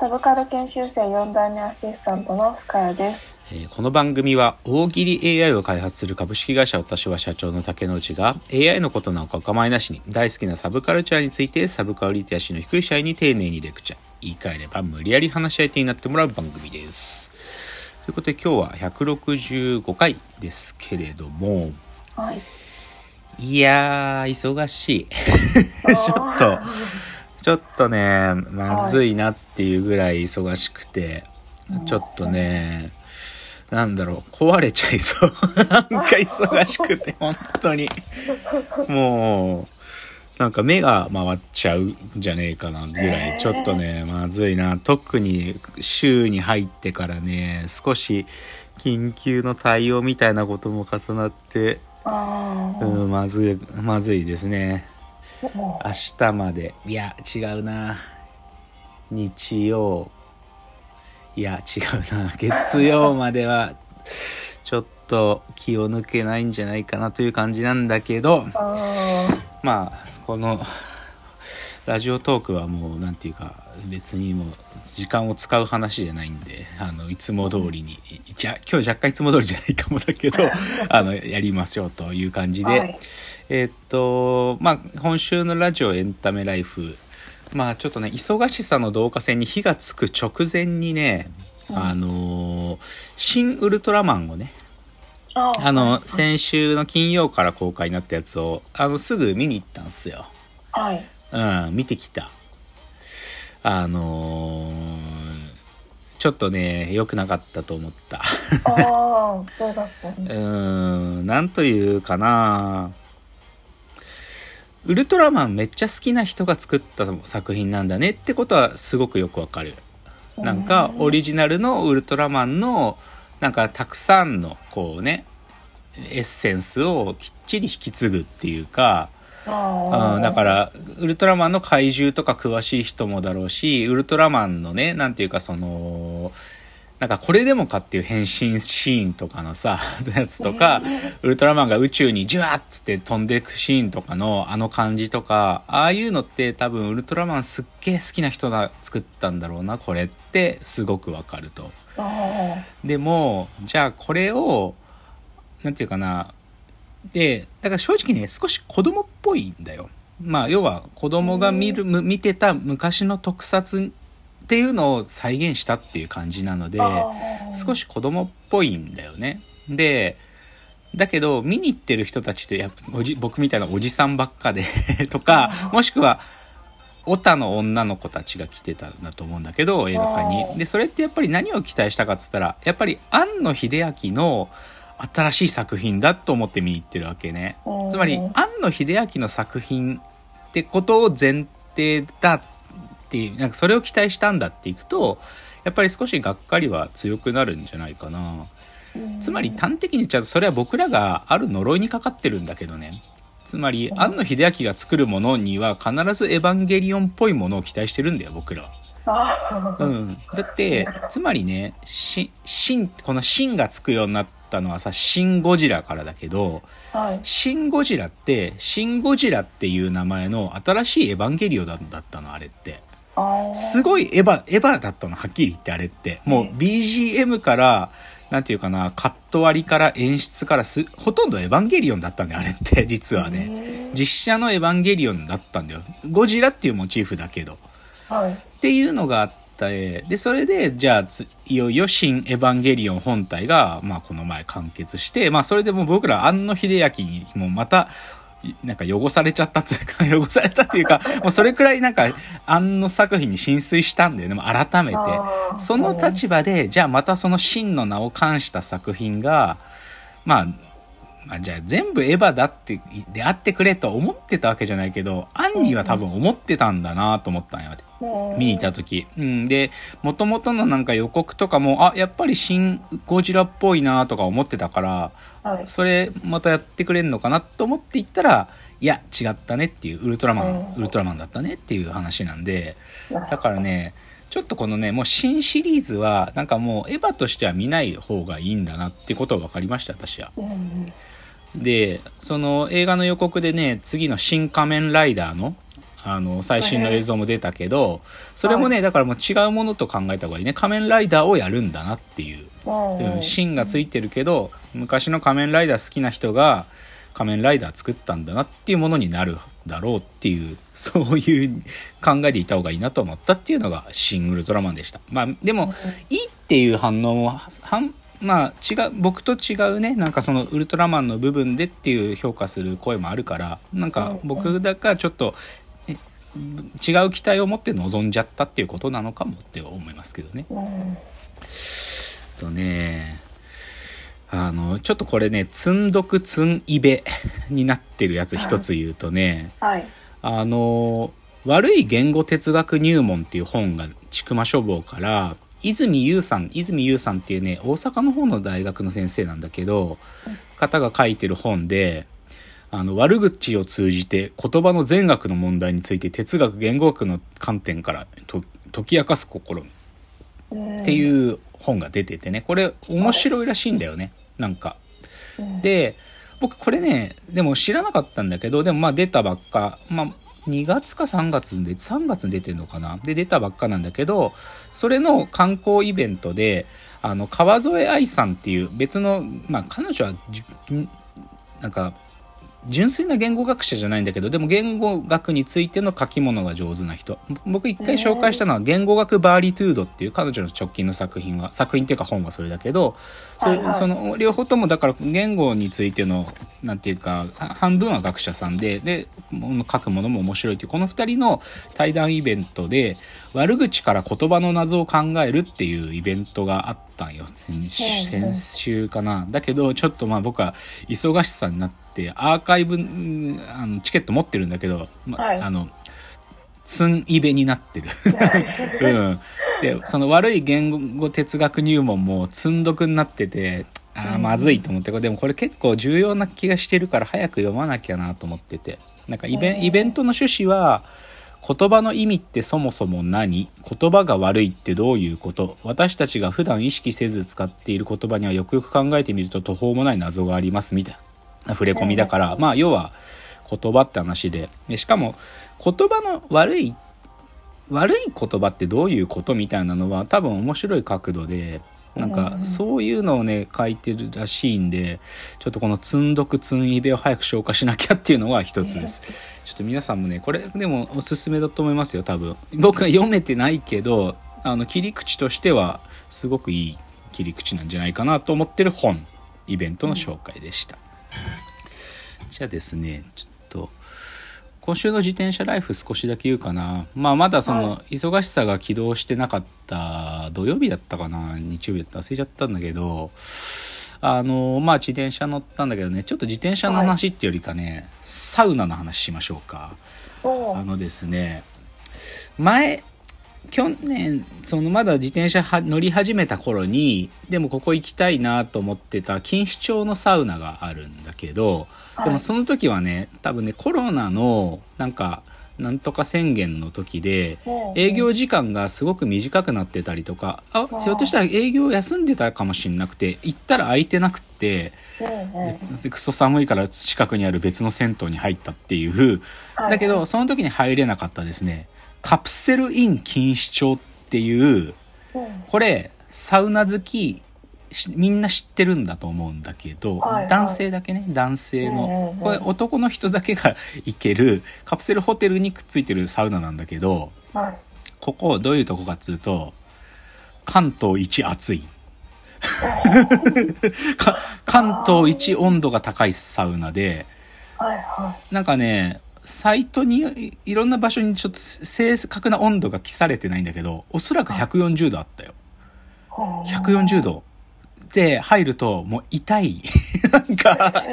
サブカル研修生4代目アシスタントの深谷です。えーこの番組は大喜利 AI を開発する株式会社私は社長の竹之内が AI のことなんかお構いなしに大好きなサブカルチャーについてサブカルリテラシーの低い社員に丁寧にレクチャー。言い換えれば無理やり話し相手になってもらう番組です。ということで今日は165回ですけれども。はい。いやー忙しい。ちょっとちょっとねまずいなっていうぐらい忙しくて、ちょっとねなんだろう壊れちゃいそう。なんか忙しくて本当に。もうなんか目が回っちゃうんじゃねえかなぐらい。ちょっとねまずいな。特に週に入ってからね少し緊急の対応みたいなことも重なってうんまずいまずいですね。も明日まで。いや違うな。日曜。いや違うな。月曜まではちょっと気を抜けないんじゃないかなという感じなんだけど。まあこのラジオトークはもうなんていうか別にもう時間を使う話じゃないんであのいつも通りに。じゃ今日若干いつも通りじゃないかもだけど あのやりましょうという感じで、はいえーっとまあ今週のラジオエンタメライフまあちょっとね忙しさの導火線に火がつく直前にね、うんあのー新ウルトラマンをねああの先週の金曜から公開になったやつをあのすぐ見に行ったんですよ。はい。うん、見てきた。あのーちょっとね、良くなかったと思った。ああ、そうだったんうです。ーん、なんというかな。ウルトラマンめっちゃ好きな人が作った作品なんだねってことはすごくよくわかる。なんかオリジナルのウルトラマンのなんかたくさんのこうねエッセンスをきっちり引き継ぐっていうか、あうん、だからウルトラマンの怪獣とか詳しい人もだろうしウルトラマンのねなんていうかそのなんかこれでもかっていう変身シーンとかのさ やつとかウルトラマンが宇宙にジュワッつって飛んでいくシーンとかのあの感じとかああいうのって多分ウルトラマンすっげえ好きな人が作ったんだろうなこれってすごくわかると。あでもじゃあこれをなんていうかな。でだから正直ね少し子供っぽいんだよ。まあ要は子供が見るむ見てた昔の特撮っていうのを再現したっていう感じなのであ少し子供っぽいんだよね。でだけど見に行ってる人たちってや僕みたいなおじさんばっかで とかもしくはオタの女の子たちが来てたんだと思うんだけど映画館あに。ーでそれってやっぱり何を期待したかっつったらやっぱり庵野秀明の新しい作品だと思って見に行ってるわけね。つまりうん庵野秀明の作品ってことを前提だっていうなんかそれを期待したんだっていくとやっぱり少しがっかりは強くなるんじゃないかな。つまり端的に言っちゃうとそれは僕らがある呪いにかかってるんだけどねつまり庵野秀明が作るものには必ずエヴァンゲリオンっぽいものを期待してるんだよ僕らは。あうん、だってつまりねしシンこの「シン」がつくようになったのはさ「シン・ゴジラ」からだけどはい「シン・ゴジラ」って「シン・ゴジラ」っていう名前の新しいエヴァンゲリオンだったのあれって。あすごいエヴァ、エヴァだったの、はっきり言ってあれって。もう BGM から、なんていうかな、カット割りから演出からす、ほとんどエヴァンゲリオンだったんだよ、あれって、実はね。ね実写のエヴァンゲリオンだったんだよ。ゴジラっていうモチーフだけど。はいっていうのがあって、で、それで、じゃあつ、いよいよ新エヴァンゲリオン本体が、まあ、この前完結して、まあ、それでもう僕ら、庵野秀明にもまた、いなんか汚されちゃったっていうか、汚されたっていうか、もうそれくらいなんか、庵野作品に浸水したんだよね、もう改めて。その立場で、じゃあまたその真の名を冠した作品が、まあ、まあ、じゃあ全部エヴァだって、であってくれとは思ってたわけじゃないけど、アンには多分思ってたんだなと思ったんよ。うん見に行った時。うん。で、元々のなんか予告とかも、あ、やっぱり新ゴジラっぽいなとか思ってたから、はい。それまたやってくれんのかなと思って行ったら、いや、違ったねっていう、ウルトラマン、うんウルトラマンだったねっていう話なんで、だからね、ちょっとこのね、もう新シリーズは、なんかもうエヴァとしては見ない方がいいんだなってことが分かりました、私は。うんで、その映画の予告でね、次の新仮面ライダーの、あの、最新の映像も出たけど、それもね、だからもう違うものと考えた方がいいね。仮面ライダーをやるんだなっていう。うんうん、芯がついてるけど、昔の仮面ライダー好きな人が仮面ライダー作ったんだなっていうものになるだろうっていう、そういう考えでいた方がいいなと思ったっていうのが新ウルトラマンでした。まあ、でも、いいっていう反応も、はまあ違う、僕と違うね、なんかそのウルトラマンの部分でっていう評価する声もあるから、なんか僕だからちょっと、え違う期待を持って臨んじゃったっていうことなのかもって思いますけどね。うんとね、あの、ちょっとこれね、積んどく積んいべになってるやつ一つ言うとね、はい。あの、悪い言語哲学入門っていう本が、ちくま書房から、泉優さん、泉優さんっていうね、大阪の方の大学の先生なんだけど、方が書いてる本で、あの、悪口を通じて言葉の善悪の問題について哲学言語学の観点から解き明かす試みっていう本が出ててね、これ面白いらしいんだよね、なんか。で、僕これね、でも知らなかったんだけど、でもまあ出たばっか、まあ2月か3月で、3月に出てんのかな？で出たばっかなんだけど、それの観光イベントで、あの、川添愛さんっていう別の、まあ彼女はじ、んなんか、純粋な言語学者じゃないんだけど、でも言語学についての書き物が上手な人。僕一回紹介したのは言語学バーリトゥードっていう彼女の直近の作品は、作品っていうか本はそれだけど、それはその両方ともだから言語についての、なんていうか、は半分は学者さんで、で、書くものも面白いっていう、この二人の対談イベントで、悪口から言葉の謎を考えるっていうイベントがあったんよ。先週かな。だけど、ちょっとまあ僕は忙しさになって、アーカイブ、うんあのチケット持ってるんだけど、まはいあの、ツンイベになってる。うん。で、その悪い言語哲学入門も積んどくになってて、ああ、まずいと思って、でもこれ結構重要な気がしてるから早く読まなきゃなと思ってて。なんかイベンイベントの趣旨は、言葉の意味ってそもそも何？言葉が悪いってどういうこと？私たちが普段意識せず使っている言葉にはよくよく考えてみると途方もない謎がありますみたいな触れ込みだから、まあ要は言葉って話で。でしかも言葉の悪い悪い言葉ってどういうことみたいなのは多分面白い角度でなんかそういうのをね書いてるらしいんでちょっとこの積んどく積んいべを早く消化しなきゃっていうのが一つです。ちょっと皆さんもねこれでもおすすめだと思いますよ多分。僕は読めてないけどあの切り口としてはすごくいい切り口なんじゃないかなと思ってる本イベントの紹介でした、じゃあですねちょっと今週の自転車ライフ少しだけ言うかな。まあまだその忙しさが起動してなかった土曜日だったかな。日曜日だった忘れちゃったんだけど、あの、まあ自転車乗ったんだけどね、ちょっと自転車の話ってよりかね、サウナの話しましょうか。おあのですね、前、去年、そのまだ自転車は乗り始めた頃に、でもここ行きたいなと思ってた錦糸町のサウナがあるんだけど、でもその時はね、多分ね、コロナの、なんか、なんとか宣言の時で、営業時間がすごく短くなってたりとか、あ、ひょっとしたら営業休んでたかもしんなくて、行ったら空いてなくて、でクソ寒いから近くにある別の銭湯に入ったっていう、だけど、その時に入れなかったですね、カプセルイン錦糸町っていう、これ、サウナ好き、しみんな知ってるんだと思うんだけど、はいはい。男性だけね、男性の。これ男の人だけが行けるカプセルホテルにくっついてるサウナなんだけど、はい。ここどういうとこかっつうと、関東一暑い。か関東一温度が高いサウナで、はいはなんかね、サイトにいいろんな場所にちょっと正確な温度が記されてないんだけど、おそらく140度あったよ。い140度。で入るともう痛い。なんか、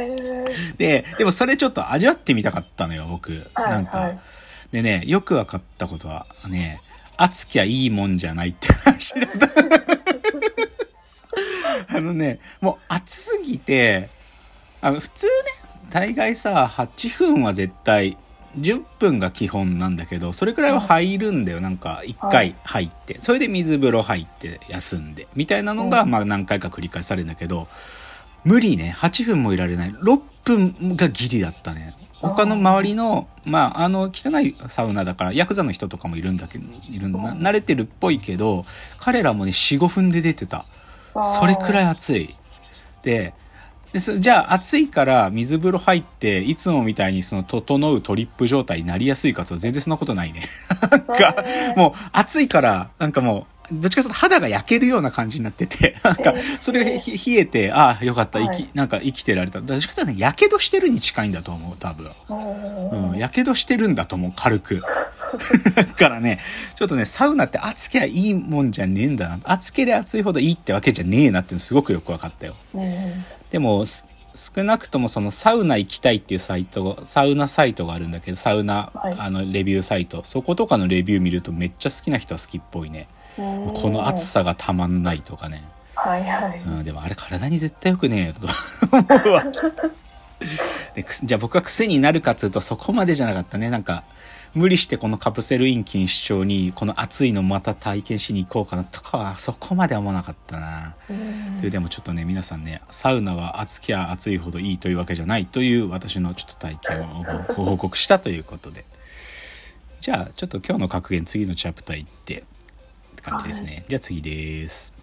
で、でもそれちょっと味わってみたかったのよ、僕。はいなんか、はいでね、よく分かったことはね、熱きゃいいもんじゃないって話だった。あのね、もう熱すぎて、あの、普通ね、大概さ、8分は絶対、10分が基本なんだけど、それくらいは入るんだよ。なんか、1回入って。それで水風呂入って休んで。みたいなのが、うんまあ何回か繰り返されるんだけど、無理ね。8分もいられない。6分がギリだったね。他の周りの、まあ、あの、汚いサウナだから、ヤクザの人とかもいるんだけど、いるんだ。うん慣れてるっぽいけど、彼らもね、4、5分で出てた。それくらいい。暑い。で、でそじゃあ暑いから水風呂入って、いつもみたいにその整うトリップ状態になりやすいかと全然そんなことないね。なんか、もう暑いから、なんかもう、どっちかというと肌が焼けるような感じになってて、なんか、それがひ冷えて、ああ、よかった、生き、はいなんか生きてられた。どっちかというとね、やけどしてるに近いんだと思う、多分。うんうん、やけどしてるんだと思う、軽く。だからね、ちょっとね、サウナって暑きゃいいもんじゃねえんだな。暑ければ暑いほどいいってわけじゃねえなってすごくよく分かったよ。うんでも、す少なくともそのサウナ行きたいっていうサイト、サウナサイトがあるんだけど、サウナ、はいあの、レビューサイト。そことかのレビュー見るとめっちゃ好きな人は好きっぽいね。うんこの暑さがたまんないとかね。はいはい。うん、でもあれ体に絶対良くねえよと思うわ。でくじゃあ僕は癖になるかっつうとそこまでじゃなかったね。なんか、無理してこのカプセルイン錦糸町にこの暑いのまた体験しに行こうかなとかはそこまでは思わなかったな。うんででもちょっとね皆さんねサウナは暑きゃ暑いほどいいというわけじゃないという私のちょっと体験をご報告したということでじゃあちょっと今日の格言次のチャプター行って感じですね、じゃあ次です